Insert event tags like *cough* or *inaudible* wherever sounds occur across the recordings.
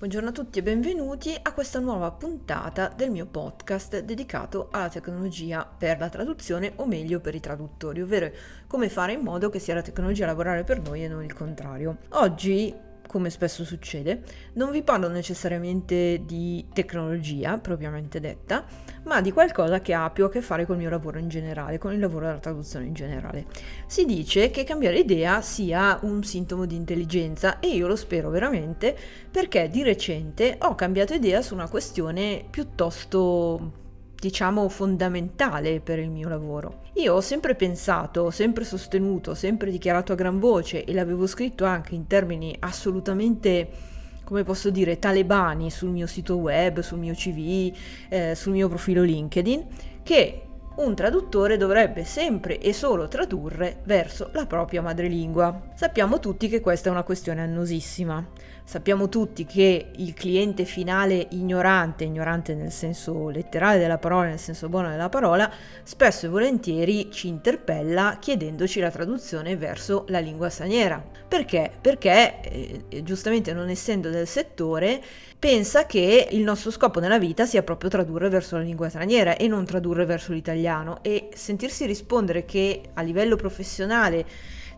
Buongiorno a tutti e benvenuti a questa nuova puntata del mio podcast dedicato alla tecnologia per la traduzione o meglio per i traduttori, ovvero come fare in modo che sia la tecnologia a lavorare per noi e non il contrario. Oggi come spesso succede, non vi parlo necessariamente di tecnologia propriamente detta, ma di qualcosa che ha più a che fare con il mio lavoro in generale, con il lavoro della traduzione in generale. Si dice che cambiare idea sia un sintomo di intelligenza e io lo spero veramente perché di recente ho cambiato idea su una questione piuttosto diciamo fondamentale per il mio lavoro. Io ho sempre pensato, ho sempre sostenuto, ho sempre dichiarato a gran voce e l'avevo scritto anche in termini assolutamente come posso dire, talebani sul mio sito web, sul mio CV, eh, sul mio profilo LinkedIn, che un traduttore dovrebbe sempre e solo tradurre verso la propria madrelingua. Sappiamo tutti che questa è una questione annosissima. Sappiamo tutti che il cliente finale ignorante, ignorante nel senso letterale della parola, nel senso buono della parola, spesso e volentieri ci interpella chiedendoci la traduzione verso la lingua straniera. Perché? Perché, eh, giustamente non essendo del settore, pensa che il nostro scopo nella vita sia proprio tradurre verso la lingua straniera e non tradurre verso l'italiano e sentirsi rispondere che a livello professionale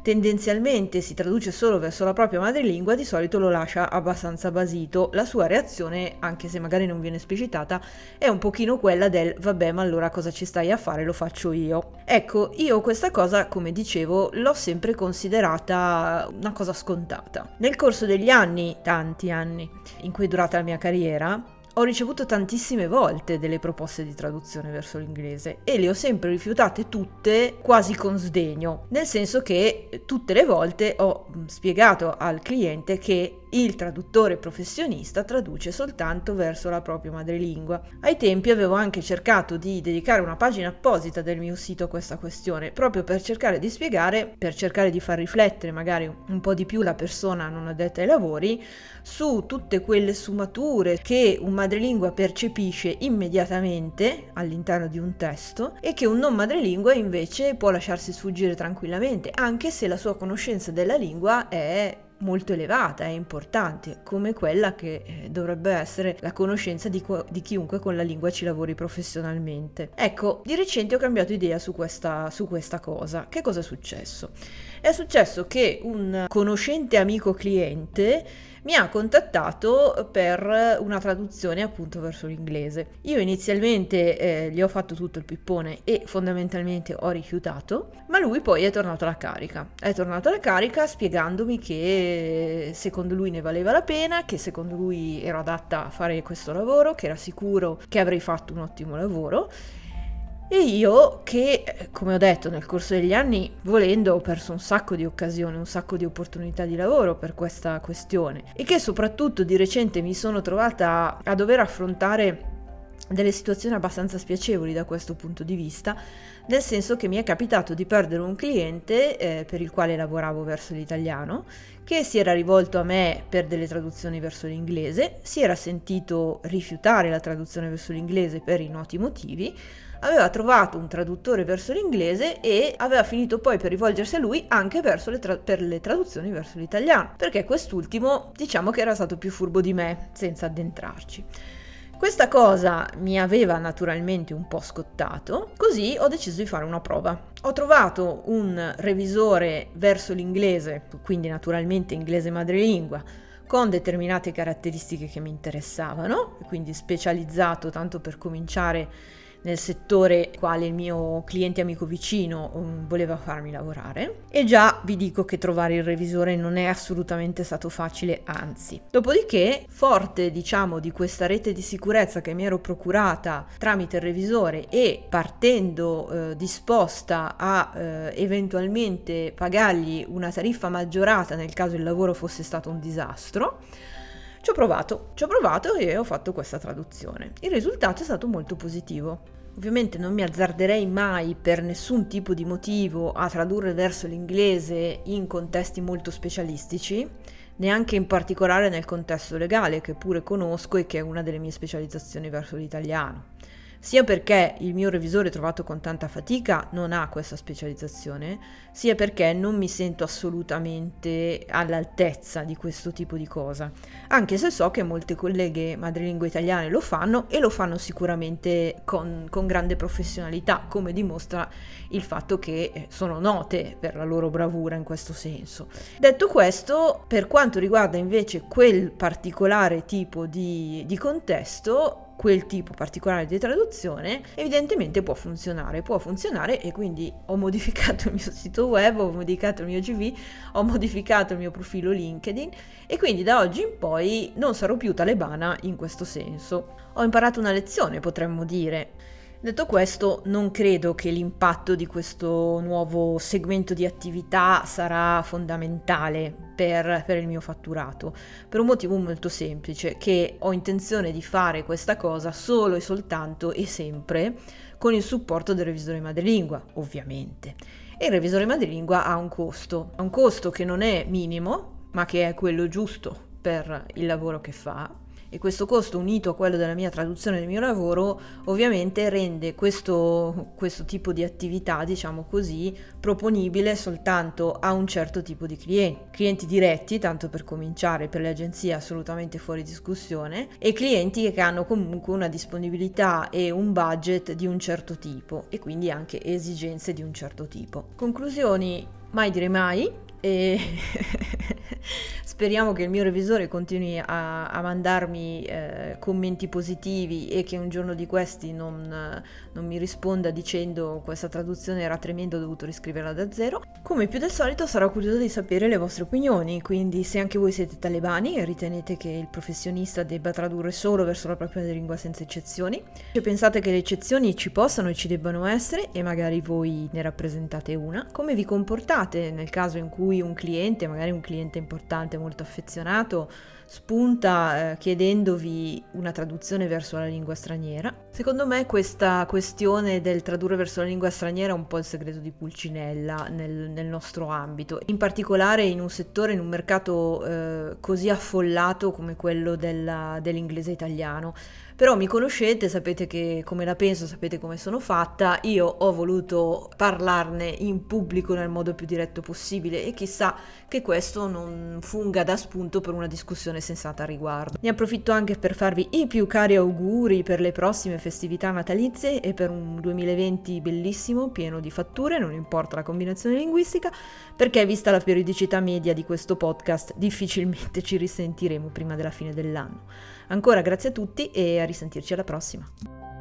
tendenzialmente si traduce solo verso la propria madrelingua, di solito lo lascia abbastanza basito. La sua reazione, anche se magari non viene esplicitata, è un pochino quella del vabbè, ma allora cosa ci stai a fare? Lo faccio io. Ecco, io questa cosa, come dicevo, l'ho sempre considerata una cosa scontata. Nel corso degli anni, tanti anni, in cui è durata la mia carriera, ho ricevuto tantissime volte delle proposte di traduzione verso l'inglese e le ho sempre rifiutate tutte quasi con sdegno, nel senso che tutte le volte ho spiegato al cliente che il traduttore professionista traduce soltanto verso la propria madrelingua. Ai tempi avevo anche cercato di dedicare una pagina apposita del mio sito a questa questione, proprio per cercare di spiegare, per cercare di far riflettere magari un po' di più la persona non addetta ai lavori su tutte quelle sfumature che un madrelingua percepisce immediatamente all'interno di un testo e che un non madrelingua invece può lasciarsi sfuggire tranquillamente, anche se la sua conoscenza della lingua è molto elevata e importante, come quella che eh, dovrebbe essere la conoscenza di, qua- di, chiunque con la lingua ci lavori professionalmente. Ecco, di recente ho cambiato idea su questa, su questa cosa. Che cosa è successo? È successo che un conoscente amico cliente mi ha contattato per una traduzione appunto verso l'inglese. Io inizialmente eh, gli ho fatto tutto il pippone e fondamentalmente ho rifiutato, ma lui poi è tornato alla carica. È tornato alla carica spiegandomi che secondo lui ne valeva la pena, che secondo lui ero adatta a fare questo lavoro, che era sicuro che avrei fatto un ottimo lavoro. E io che, come ho detto, nel corso degli anni, volendo, ho perso un sacco di occasioni, un sacco di opportunità di lavoro per questa questione. E che soprattutto di recente mi sono trovata a dover affrontare delle situazioni abbastanza spiacevoli da questo punto di vista, nel senso che mi è capitato di perdere un cliente eh, per il quale lavoravo verso l'italiano, che si era rivolto a me per delle traduzioni verso l'inglese, si era sentito rifiutare la traduzione verso l'inglese per i noti motivi, aveva trovato un traduttore verso l'inglese e aveva finito poi per rivolgersi a lui anche le tra- per le traduzioni verso l'italiano, perché quest'ultimo diciamo che era stato più furbo di me, senza addentrarci. Questa cosa mi aveva naturalmente un po' scottato, così ho deciso di fare una prova. Ho trovato un revisore verso l'inglese, quindi naturalmente inglese madrelingua, con determinate caratteristiche che mi interessavano, quindi specializzato tanto per cominciare nel settore quale il mio cliente amico vicino um, voleva farmi lavorare e già vi dico che trovare il revisore non è assolutamente stato facile, anzi. Dopodiché, forte diciamo di questa rete di sicurezza che mi ero procurata tramite il revisore e partendo eh, disposta a eh, eventualmente pagargli una tariffa maggiorata nel caso il lavoro fosse stato un disastro, ci ho provato, ci ho provato e ho fatto questa traduzione. Il risultato è stato molto positivo. Ovviamente non mi azzarderei mai per nessun tipo di motivo a tradurre verso l'inglese in contesti molto specialistici, neanche in particolare nel contesto legale che pure conosco e che è una delle mie specializzazioni verso l'italiano. Sia perché il mio revisore trovato con tanta fatica non ha questa specializzazione, sia perché non mi sento assolutamente all'altezza di questo tipo di cosa, anche se so che molte colleghe madrelingua italiane lo fanno e lo fanno sicuramente con, con grande professionalità, come dimostra il fatto che eh, sono note per la loro bravura in questo senso. Detto questo, per quanto riguarda invece quel particolare tipo di, di contesto, quel tipo particolare di traduzione, evidentemente può funzionare, può funzionare e quindi ho modificato il mio sito web, ho modificato il mio CV, ho modificato il mio profilo LinkedIn e quindi da oggi in poi non sarò più talebana in questo senso. Ho imparato una lezione, potremmo dire. Detto questo, non credo che l'impatto di questo nuovo segmento di attività sarà fondamentale per, per, il mio fatturato, per un motivo molto semplice, che ho intenzione di fare questa cosa solo e soltanto e sempre con il supporto del revisore madrelingua, ovviamente. E il revisore madrelingua ha un costo, ha un costo che non è minimo, ma che è quello giusto per il lavoro che fa e questo costo unito a quello della mia traduzione del mio lavoro ovviamente rende questo, questo tipo di attività, diciamo così, proponibile soltanto a un certo tipo di clienti. Clienti diretti, tanto per cominciare, per le agenzie assolutamente fuori discussione, e clienti che hanno comunque una disponibilità e un budget di un certo tipo e quindi anche esigenze di un certo tipo. Conclusioni, mai dire mai, e *laughs* speriamo che il mio revisore continui a, a mandarmi eh, commenti positivi e che un giorno di questi non, non, mi risponda dicendo questa traduzione era tremenda, ho dovuto riscriverla da zero. Come più del solito sarò curiosa di sapere le vostre opinioni, quindi se anche voi siete talebani e ritenete che il professionista debba tradurre solo verso la propria lingua senza eccezioni, se pensate che le eccezioni ci possano e ci debbano essere e magari voi ne rappresentate una, come vi comportate nel caso in cui un cliente, magari un cliente importante, molto affezionato, spunta eh, chiedendovi una traduzione verso la lingua straniera. Secondo me questa questione del tradurre verso la lingua straniera è un po' il segreto di Pulcinella nel, nel nostro ambito, in particolare in un settore, in un mercato eh, così affollato come quello della, dell'inglese italiano. Però mi conoscete, sapete che come la penso, sapete come sono fatta, io ho voluto parlarne in pubblico nel modo più diretto possibile e chissà che questo non funga da spunto per una discussione sensata a riguardo. Ne approfitto anche per farvi i più cari auguri per le prossime festività natalizie e per un 2020 bellissimo, pieno di fatture, non importa la combinazione linguistica, perché vista la periodicità media di questo podcast difficilmente ci risentiremo prima della fine dell'anno. Ancora grazie a tutti e a risentirci alla prossima.